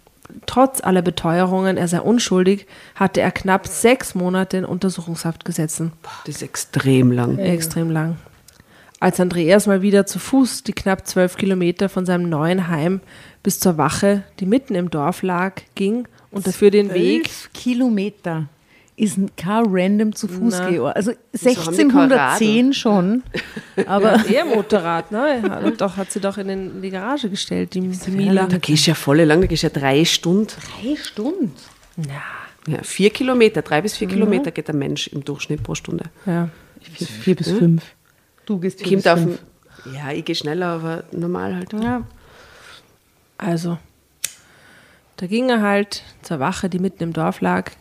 Trotz aller Beteuerungen, er sei unschuldig, hatte er knapp sechs Monate in Untersuchungshaft gesessen. Das ist extrem lang. Extrem lang. Als Andreas mal wieder zu Fuß die knapp zwölf Kilometer von seinem neuen Heim bis zur Wache, die mitten im Dorf lag, ging und dafür den Weg Kilometer ist ein kein random zu Fuß Na. gehen. Also haben die kein 1610 schon, aber Eher Motorrad, ne? Hat, doch, hat sie doch in, den, in die Garage gestellt, die, die Mila. Da gehst du ja voll lang, da gehst du ja drei Stunden. drei Stunden. Ja, vier Kilometer, drei bis vier Kilometer geht der Mensch im Durchschnitt pro Stunde. Ja. Vier bis fünf. Du gehst vier Kommt bis auf fünf. ja, ich gehe schneller, aber normal halt. Ja. Also, da ging er halt zur Wache, die mitten im Dorf lag,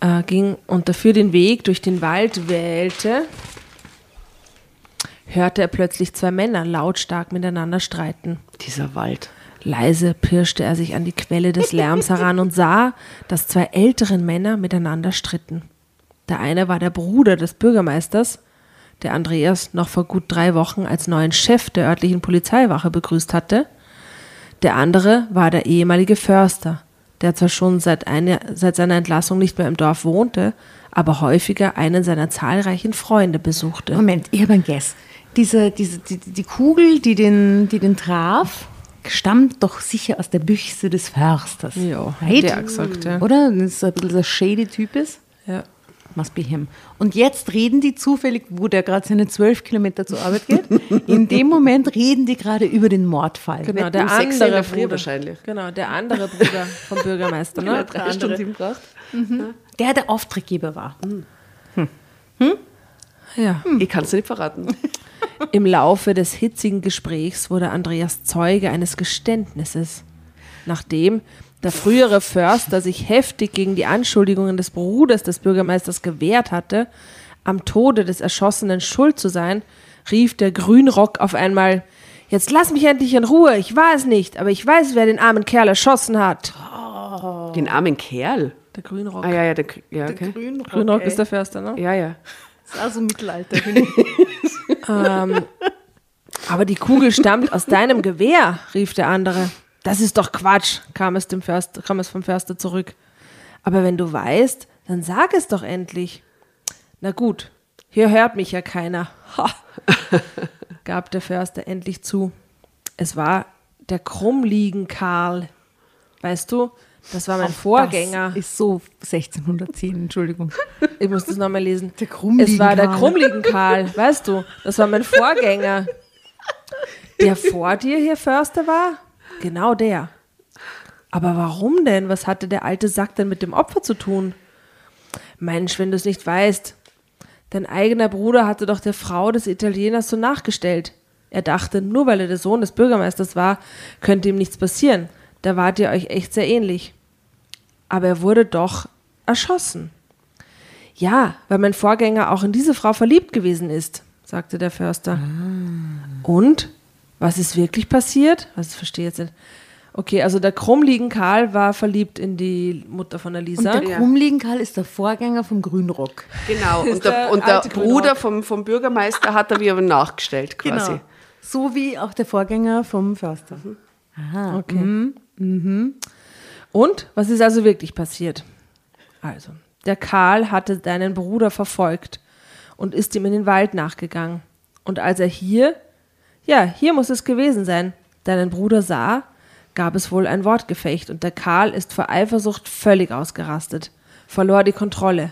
äh, ging und dafür den Weg durch den Wald wählte, hörte er plötzlich zwei Männer lautstark miteinander streiten. Dieser Wald. Leise pirschte er sich an die Quelle des Lärms heran und sah, dass zwei ältere Männer miteinander stritten. Der eine war der Bruder des Bürgermeisters, der Andreas noch vor gut drei Wochen als neuen Chef der örtlichen Polizeiwache begrüßt hatte. Der andere war der ehemalige Förster, der zwar schon seit, eine, seit seiner Entlassung nicht mehr im Dorf wohnte, aber häufiger einen seiner zahlreichen Freunde besuchte. Moment, ich habe einen Guess. Diese, diese, die, die Kugel, die den, die den traf, stammt doch sicher aus der Büchse des Försters. Ja, right? der gesagt, ja. Oder? Das ist ein bisschen so ein shady Typ ist. Ja. Must be him. Und jetzt reden die zufällig, wo der gerade seine zwölf Kilometer zur Arbeit geht. In dem Moment reden die gerade über den Mordfall. Genau, der um andere der Früh Bruder. wahrscheinlich. Genau, der andere Bruder vom Bürgermeister. Ja, Ne? drei Der Stunden andere. gebraucht. Der der Auftraggeber war. Ja. Ich kann es nicht verraten. Im Laufe des hitzigen Gesprächs wurde Andreas Zeuge eines Geständnisses. Nachdem der frühere Förster sich heftig gegen die Anschuldigungen des Bruders des Bürgermeisters gewehrt hatte, am Tode des Erschossenen schuld zu sein, rief der Grünrock auf einmal: Jetzt lass mich endlich in Ruhe, ich war es nicht, aber ich weiß, wer den armen Kerl erschossen hat. Den armen Kerl. Der Grünrock. Ah ja, ja, der, ja, okay. Grünrock, Grünrock ist der Förster, ne? ja, ja. Das ist also Mittelalter. ich. Aber die Kugel stammt aus deinem Gewehr, rief der andere. Das ist doch Quatsch, kam es, dem Förster, kam es vom Förster zurück. Aber wenn du weißt, dann sag es doch endlich. Na gut, hier hört mich ja keiner. Ha, gab der Förster endlich zu. Es war der Krummliegen Karl. Weißt du, das war mein Vorgänger. Das ist so 1610, Entschuldigung. Ich muss das nochmal lesen. Der Krummliegen Es war der. Krummliegen Karl, weißt du, das war mein Vorgänger. Der vor dir hier Förster war? Genau der. Aber warum denn? Was hatte der alte Sack denn mit dem Opfer zu tun? Mensch, wenn du es nicht weißt. Dein eigener Bruder hatte doch der Frau des Italieners so nachgestellt. Er dachte, nur weil er der Sohn des Bürgermeisters war, könnte ihm nichts passieren. Da wart ihr euch echt sehr ähnlich. Aber er wurde doch erschossen. Ja, weil mein Vorgänger auch in diese Frau verliebt gewesen ist, sagte der Förster. Und? Was ist wirklich passiert? Was ich verstehe jetzt nicht. Okay, also der krummliegen Karl war verliebt in die Mutter von der Und der Krummligenkarl ist der Vorgänger vom Grünrock. Genau. Und der, der und der Bruder vom, vom Bürgermeister hat er wie aber nachgestellt quasi. Genau. So wie auch der Vorgänger vom Förster. Aha. Okay. Und was ist also wirklich passiert? Also, der Karl hatte deinen Bruder verfolgt und ist ihm in den Wald nachgegangen. Und als er hier, ja, hier muss es gewesen sein, deinen Bruder sah, gab es wohl ein Wortgefecht und der Karl ist vor Eifersucht völlig ausgerastet, verlor die Kontrolle.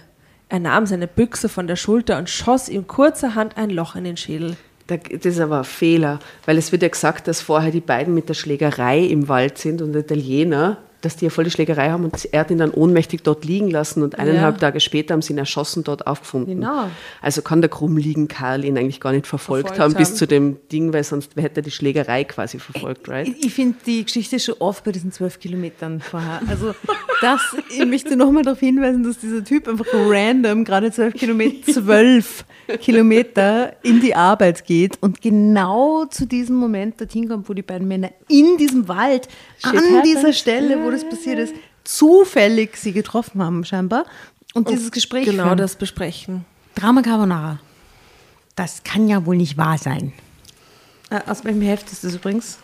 Er nahm seine Büchse von der Schulter und schoss ihm kurzerhand ein Loch in den Schädel. Da- Das ist aber ein Fehler, weil es wird ja gesagt, dass vorher die beiden mit der Schlägerei im Wald sind und der Italiener, dass die ja voll die Schlägerei haben und er hat ihn dann ohnmächtig dort liegen lassen und eineinhalb Ja. Tage später haben sie ihn erschossen dort aufgefunden. Genau. Also kann der krumm liegen Karl ihn eigentlich gar nicht verfolgt, Verfolgt haben bis haben. zu dem Ding, weil sonst hätte er die Schlägerei quasi verfolgt, right? Ich, ich finde die Geschichte schon oft bei diesen zwölf Kilometern vorher. Also das, ich möchte nochmal darauf hinweisen, dass dieser Typ einfach random gerade zwölf Kilometer, zwölf Kilometer in die Arbeit geht und genau zu diesem Moment dorthin kommt, wo die beiden Männer in diesem Wald an happens. dieser Stelle, wo das passiert ist, zufällig sie getroffen haben scheinbar und dieses Gespräch Genau führen. das besprechen. Drama Carbonara. Das kann ja wohl nicht wahr sein. Äh, aus welchem Heft ist das übrigens?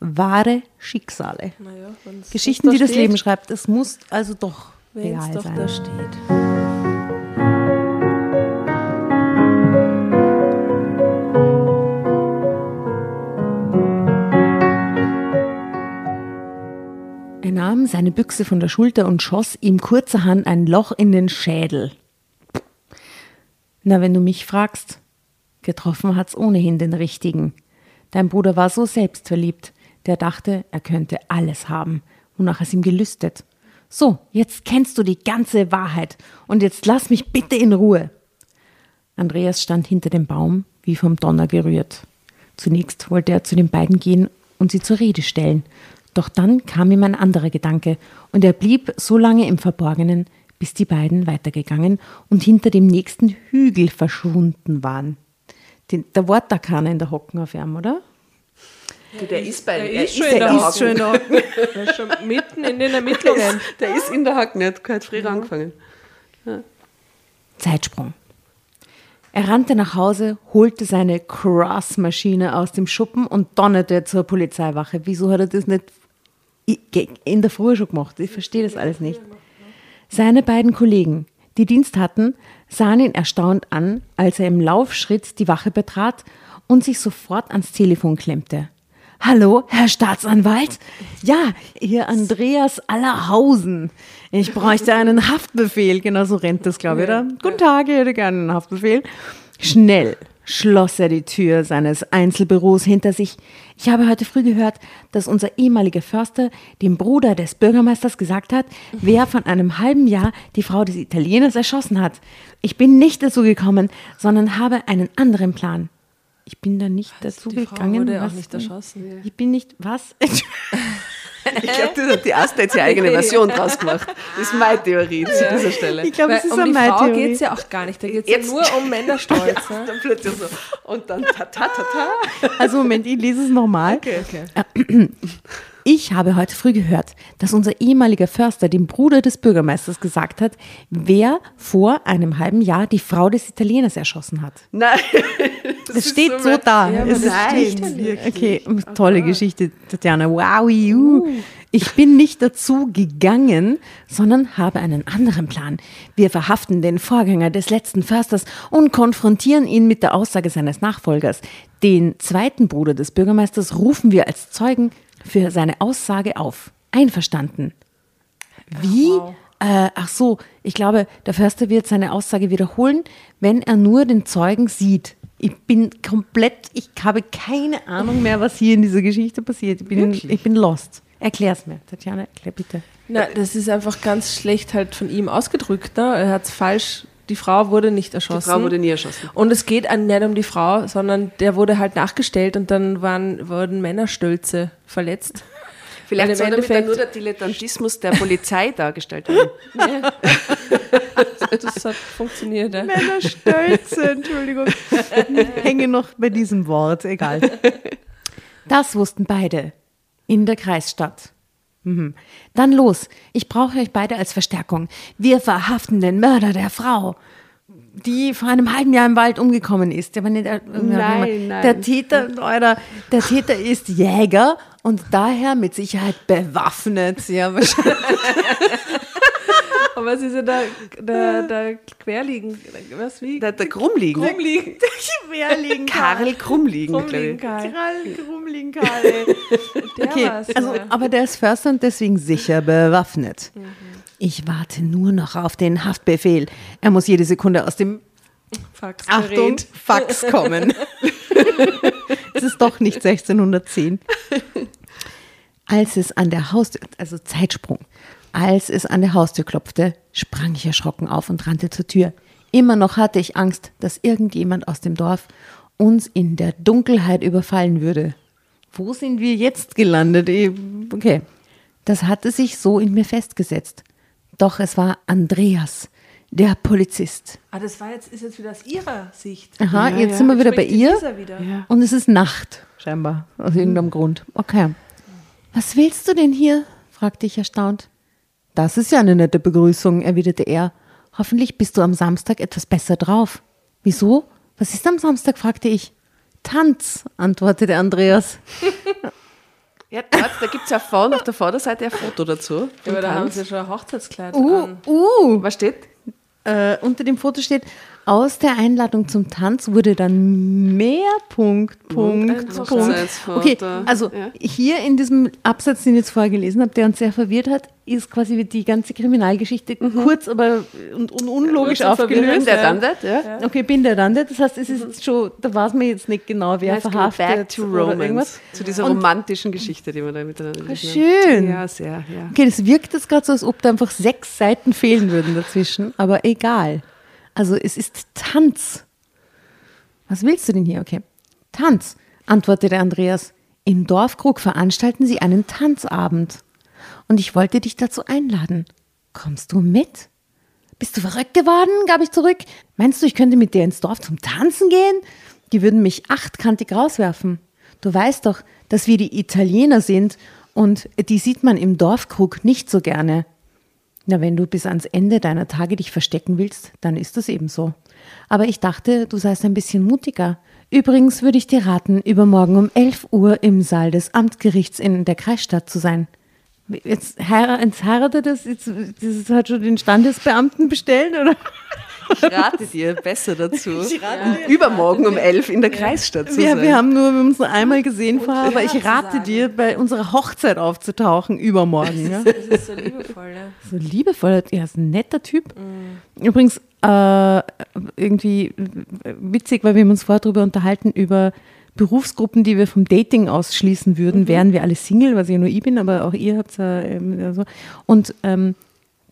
Wahre Schicksale. Naja, wenn's- Geschichten, die da das steht, Leben schreibt. Es muss also doch Wenn es real doch sein. da steht. Nahm seine Büchse von der Schulter und schoss ihm kurzerhand ein Loch in den Schädel. Na, wenn du mich fragst, getroffen hat's ohnehin den richtigen. Dein Bruder war so selbstverliebt, der dachte, er könnte alles haben, wonach es ihm gelüstet. So, jetzt kennst du die ganze Wahrheit und jetzt lass mich bitte in Ruhe. Andreas stand hinter dem Baum, wie vom Donner gerührt. Zunächst wollte er zu den beiden gehen und sie zur Rede stellen. Doch dann kam ihm ein anderer Gedanke und er blieb so lange im Verborgenen, bis die beiden weitergegangen und hinter dem nächsten Hügel verschwunden waren. Den, da war da keiner in der Hocken auf ihm, oder? Der ist bei Der er ist schon in der Haken. Hocken. in der Hocken. Der ist schon mitten in den Ermittlungen. Der ist in der Haken, der hat gerade früher angefangen. Zeitsprung. Er rannte nach Hause, holte seine Cross-Maschine aus dem Schuppen und donnerte zur Polizeiwache. Wieso hat er das nicht in der Früh schon gemacht? Ich verstehe das alles nicht. Seine beiden Kollegen, die Dienst hatten, sahen ihn erstaunt an, als er im Laufschritt die Wache betrat und sich sofort ans Telefon klemmte. Hallo, Herr Staatsanwalt? Ja, hier Andreas Allerhausen. Ich bräuchte einen Haftbefehl. Genau so rennt das, glaube ich, oder? Guten Tag, ich hätte gerne einen Haftbefehl. Schnell schloss er die Tür seines Einzelbüros hinter sich. Ich habe heute früh gehört, dass unser ehemaliger Förster dem Bruder des Bürgermeisters gesagt hat, wer von einem halben Jahr die Frau des Italieners erschossen hat. Ich bin nicht dazu gekommen, sondern habe einen anderen Plan. Ich bin da nicht dazu die Frau gegangen. wurde auch nicht erschossen. Ich bin nicht, was? Ich glaube, das hat die Asta jetzt ihre eigene Version draus gemacht. Das ist meine Theorie zu dieser Stelle. Ich glaube, es ist um eine die Frau geht es ja auch gar nicht. Da geht es ja nur um Männerstolz. ne? Dann plötzlich so. Und dann ta ta ta ta. Also Moment, ich lese es nochmal. okay. Ich habe heute früh gehört, dass unser ehemaliger Förster dem Bruder des Bürgermeisters gesagt hat, wer vor einem halben Jahr die Frau des Italieners erschossen hat. Nein. Das, ist steht so, so da. Ja, es das ist. Okay, tolle Geschichte, Tatjana. Wow, you. Ich bin nicht dazu gegangen, sondern habe einen anderen Plan. Wir verhaften den Vorgänger des letzten Försters und konfrontieren ihn mit der Aussage seines Nachfolgers. Den zweiten Bruder des Bürgermeisters rufen wir als Zeugen für seine Aussage auf. Einverstanden. Wie? wow. Äh, ach so, ich glaube, der Förster wird seine Aussage wiederholen, wenn er nur den Zeugen sieht. Ich bin komplett, ich habe keine Ahnung mehr, was hier in dieser Geschichte passiert. Ich bin, ich bin lost. Erklär's mir, Tatjana, erklär bitte. Na, das ist einfach ganz schlecht halt von ihm ausgedrückt. Ne? Er hat es falsch. Die Frau wurde nicht Die erschossen. Frau wurde nie erschossen. Und es geht an- nicht um die Frau, sondern der wurde halt nachgestellt und dann waren, wurden Männerstölze verletzt. Vielleicht soll damit dann nur der Dilettantismus der Polizei dargestellt werden. Das hat funktioniert. Ja. Männerstölze, Entschuldigung. Hänge noch bei diesem Wort, egal. Das wussten beide in der Kreisstadt. Mhm. Dann los, ich brauche euch beide als Verstärkung. Wir verhaften den Mörder der Frau, die vor einem halben Jahr im Wald umgekommen ist. Der, der, Nein, nein. der Täter, Leute, der Täter ist Jäger und daher mit Sicherheit bewaffnet. Ja, wahrscheinlich. Aber was ist ja da, da, da querliegen? Was wie? Der, der Krummliegen. Krummliegen. Querliegen, Karl Krummliegen, Krummliegen. Karl. Karl Krummliegen, Karl. Der Okay, war's. also, ja. aber der ist Förster und deswegen sicher bewaffnet. Ich warte nur noch auf den Haftbefehl. Er muss jede Sekunde aus dem Faxgerät. Achtung, Fax kommen. es ist doch nicht 1610. Als es an der Haustür, also Zeitsprung, als es an der Haustür klopfte, sprang ich erschrocken auf und rannte zur Tür. Immer noch hatte ich Angst, dass irgendjemand aus dem Dorf uns in der Dunkelheit überfallen würde. Wo sind wir jetzt gelandet? Ich- Okay. Das hatte sich so in mir festgesetzt. Doch es war Andreas, der Polizist. Ah, das war jetzt, ist jetzt wieder aus ihrer Sicht. Aha, Ja, jetzt ja. sind wir wieder bei ihr. Wieder. Ja. Und es ist Nacht, scheinbar, aus irgendeinem Grund. Okay. Was willst du denn hier? fragte ich erstaunt. Das ist ja eine nette Begrüßung, erwiderte er. Hoffentlich bist du am Samstag etwas besser drauf. Wieso? Was ist am Samstag? fragte ich. Tanz, antwortete Andreas. Ja, dort, da gibt es ja vorne auf der Vorderseite ein Foto dazu. Ja, aber da haben sie schon ein Hochzeitskleid Uh, an. uh. Was steht? Äh, unter dem Foto steht, aus der Einladung zum Tanz wurde dann mehr Punkt, Punkt, Punkt. Hochzeitsfoto. Okay, also Ja. hier in diesem Absatz, den ich jetzt vorher gelesen habe, der uns sehr verwirrt hat, ist quasi die ganze Kriminalgeschichte kurz, aber und, und unlogisch und aufgelöst. verwirrend, Der ja. Dandet, ja. Okay, bin der dann. Das heißt, es ist jetzt schon, da weiß man jetzt nicht genau, wer go verhaftet back to oder romance. irgendwas. Zu dieser Und- romantischen Geschichte, die wir da miteinander haben. schön. Ja, sehr, ja. Okay, das wirkt jetzt gerade so, als ob da einfach sechs Seiten fehlen würden dazwischen, aber egal. Also es ist Tanz. Was willst du denn hier? Okay. Tanz, antwortete Andreas. Im Dorfkrug veranstalten sie einen Tanzabend. Und ich wollte dich dazu einladen. Kommst du mit? Bist du verrückt geworden? gab ich zurück. Meinst du, ich könnte mit dir ins Dorf zum Tanzen gehen? Die würden mich achtkantig rauswerfen. Du weißt doch, dass wir die Italiener sind und die sieht man im Dorfkrug nicht so gerne. Na, wenn du bis ans Ende deiner Tage dich verstecken willst, dann ist das eben so. Aber ich dachte, du seist ein bisschen mutiger. Übrigens würde ich dir raten, übermorgen um 11 Uhr im Saal des Amtsgerichts in der Kreisstadt zu sein. Jetzt, heira jetzt heiratet das, jetzt, das hat schon den Standesbeamten bestellen, oder? Ich rate dir besser dazu, übermorgen um elf in der Kreisstadt zu Wir, sein. wir haben nur wir haben uns nur einmal gesehen vorher, aber ich ja rate dir, bei unserer Hochzeit aufzutauchen übermorgen. Ja? Das ist so liebevoll, ne? So liebevoll, er ist ein netter Typ. Übrigens, äh, irgendwie witzig, weil wir haben uns vorher darüber unterhalten, über Berufsgruppen, die wir vom Dating ausschließen würden, wären wir alle Single, was ja nur ich bin, aber auch ihr habt ja ähm, ja so. Und ähm,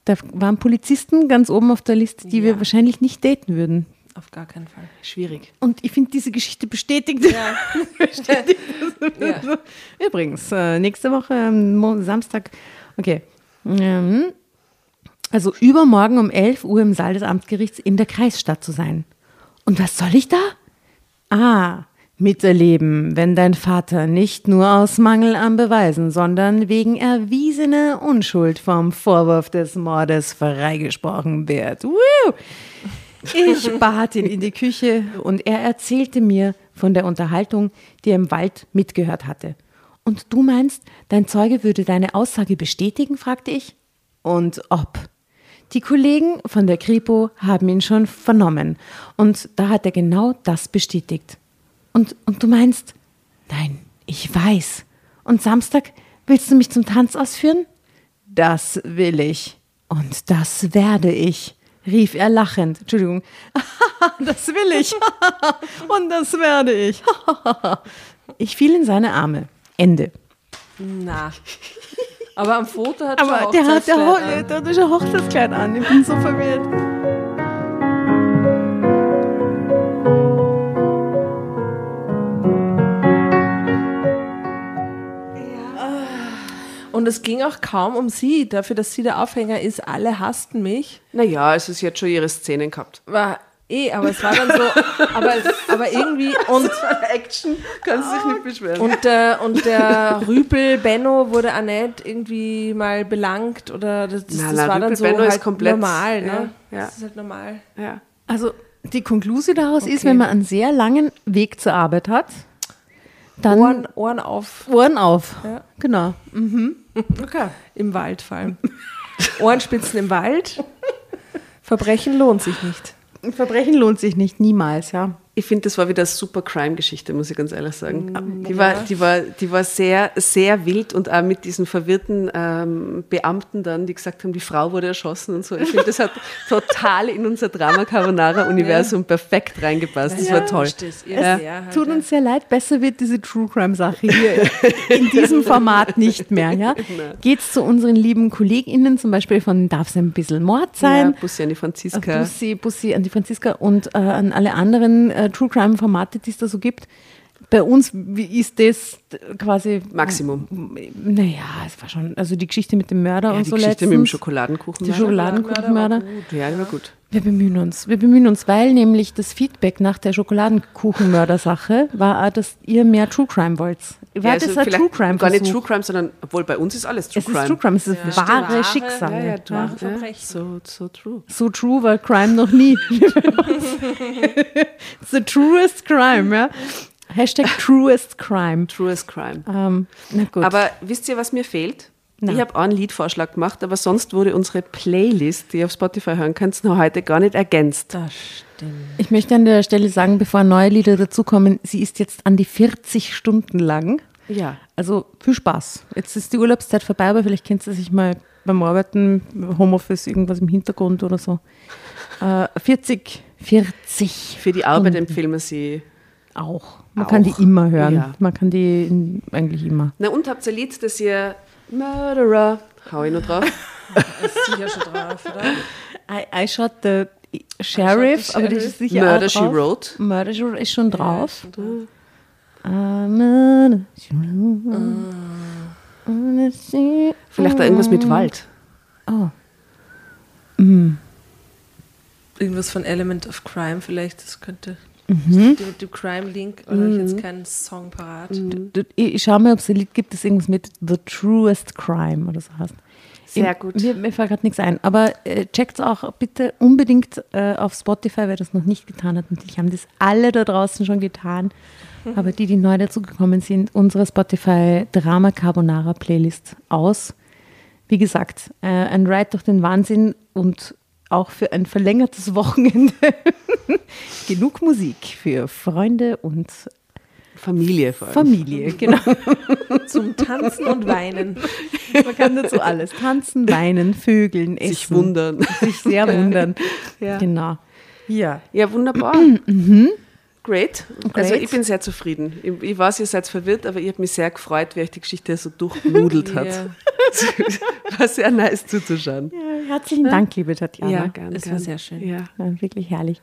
da waren Polizisten ganz oben auf der Liste, die wir Ja. wahrscheinlich nicht daten würden. Auf gar keinen Fall. Schwierig. Und ich finde, diese Geschichte bestätigt. Ja. bestätigt. Ja. Übrigens, äh, nächste Woche, ähm, Samstag, okay. Ähm, also übermorgen um 11 Uhr im Saal des Amtsgerichts in der Kreisstadt zu sein. Und was soll ich da? Ah, miterleben, wenn dein Vater nicht nur aus Mangel an Beweisen, sondern wegen erwiesener Unschuld vom Vorwurf des Mordes freigesprochen wird. Woo! Ich bat ihn in die Küche und er erzählte mir von der Unterhaltung, die er im Wald mitgehört hatte. Und du meinst, dein Zeuge würde deine Aussage bestätigen? fragte ich. Und ob. Die Kollegen von der Kripo haben ihn schon vernommen und da hat er genau das bestätigt. Und, und du meinst, nein, ich weiß. Und Samstag willst du mich zum Tanz ausführen? Das will ich. Und das werde ich, rief er lachend. Entschuldigung. das will ich. Und das werde ich. ich fiel in seine Arme. Ende. Na. Aber am Foto hat Aber schon der hat, der, Ho der hat schon Hochzeitskleid an. Ich bin so verwirrt. Und es ging auch kaum um sie, dafür, dass sie der Aufhänger ist. Alle hassten mich. Naja, es ist jetzt schon ihre Szenen gehabt. War eh, aber es war dann so, aber, aber irgendwie und, Action, kannst du dich nicht beschweren. und, der, und der Rüpel Benno wurde auch nicht irgendwie mal belangt oder das, das, das nein, war dann Rüpel so Benno ist halt komplett- normal. Ne? ja, ja. Das ist halt normal. ja. Also die Konklusion daraus ist, Okay. wenn man einen sehr langen Weg zur Arbeit hat, dann Ohren, Ohren auf Ohren auf. Ja. Genau. Mhm. Okay. im Wald vor allem. Ohrenspitzen im Wald. Verbrechen lohnt sich nicht. Verbrechen lohnt sich nicht, niemals, ja. Ich finde, das war wieder eine super Crime-Geschichte, muss ich ganz ehrlich sagen. Die war, die war, die war sehr, sehr wild und auch mit diesen verwirrten ähm, Beamten dann, die gesagt haben, die Frau wurde erschossen und so. Ich finde, das hat total in unser Drama Carbonara-Universum perfekt reingepasst. Das war toll. Das Ja. halt, Tut uns sehr leid, besser wird diese True Crime Sache hier in diesem Format nicht mehr. Ja? Geht's zu unseren lieben KollegInnen, zum Beispiel von Darf es ein bisschen Mord Ja, sein? Bussi an die Franziska. Bussi, Bussi an die Franziska und äh, an alle anderen äh, True Crime Formate, die es da so gibt. Bei uns wie ist das quasi Maximum. Naja, es war schon, also die Geschichte mit dem Mörder Ja, und die so Geschichte mit dem letztens. Schokoladenkuchen. Die Schokoladenkuchenmörder. Ja, die war gut. Wir bemühen uns. Wir bemühen uns, weil nämlich das Feedback nach der Schokoladenkuchenmörder-Sache war, dass ihr mehr True Crime wollt. War Ja, das also ein vielleicht True Crime? Gar nicht Versuch? True Crime, sondern, obwohl bei uns ist alles True Es ist Crime. True Crime, es ist Ja, wahre stimmt. Schicksale. Ja, ja, Ja. wahre Verbrechen. So, so true. So true war Crime noch nie. The truest crime, ja. Hashtag truest crime. Truest Crime. Ähm, na gut. Aber wisst ihr, was mir fehlt? Na. Ich habe auch einen Liedvorschlag gemacht, aber sonst wurde unsere Playlist, die ihr auf Spotify hören könnt, noch heute gar nicht ergänzt. Das stimmt. ich möchte an der Stelle sagen, bevor neue Lieder dazukommen, sie ist jetzt an die 40 Stunden lang. Ja. Also viel Spaß. Jetzt ist die Urlaubszeit vorbei, aber vielleicht kennt sie sich mal beim Arbeiten, Homeoffice, irgendwas im Hintergrund oder so. Äh, 40, 40 Für die Arbeit empfehlen wir sie. auch. Man Auch. kann die immer hören. Ja. Man kann die eigentlich immer. Na und habt ihr ein Lied, das ihr Murderer, hau ich noch drauf. Ist sicher schon drauf, oder? I, I shot the Sheriff, the aber das ist sicher Murder, auch She drauf. Wrote. Murder She Wrote ist schon drauf. Ja, schon Murder, She. Murder, She- Vielleicht da irgendwas mit Wald. Oh. Irgendwas von Element of Crime vielleicht, das könnte. Mhm. Mit dem Crime-Link, oder ich jetzt keinen Song parat. Du- du- Ich ich schau mal, ob es ein Lied gibt, das irgendwas mit The Truest Crime oder so heißt. Sehr Ich- gut. Mir, mir fällt gerade nichts ein. Aber äh, checkt auch bitte unbedingt äh, auf Spotify, wer das noch nicht getan hat. Natürlich haben das alle da draußen schon getan. Aber die, die neu dazugekommen sind, unsere Spotify Drama Carbonara Playlist aus. Wie gesagt, äh, ein Ride durch den Wahnsinn und auch für ein verlängertes Wochenende genug Musik für Freunde und Familie vor allem. Familie. Genau. Zum Tanzen und Weinen. Man kann dazu alles tanzen, weinen, vögeln, essen. Sich wundern. Sich sehr wundern. Ja. Genau. Ja. Ja, wunderbar. Great. Also Great. ich bin sehr zufrieden. Ich, ich weiß, ihr seid verwirrt, aber ich habe mich sehr gefreut, wie euch die Geschichte so durchgenudelt hat. Ja. War sehr nice zuzuschauen. ja herzlichen Dank, liebe Tatjana. gern, es war sehr schön. Ja. Ja, wirklich herrlich.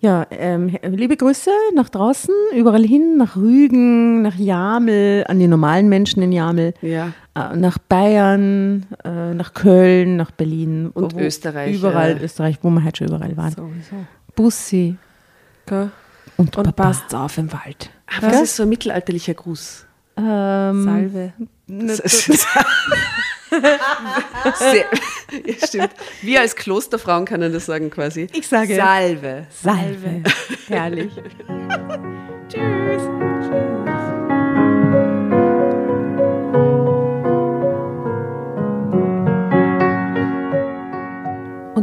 Ja, ähm, liebe Grüße nach draußen, überall hin, nach Rügen, nach Jamel, an die normalen Menschen in Jamel, Ja. äh, nach Bayern, äh, nach Köln, nach Berlin. Und Österreich, Überall Österreich, wo wir halt schon überall waren. Sowieso. Bussi Gell? Und, Und passt auf im Wald. Ah, was ist so ein mittelalterlicher Gruß? Ähm, Salve. Sehr, ja, stimmt. Wir als Klosterfrauen können das sagen quasi. Ich sage- Salve. Salve. Herrlich. Tschüss. Und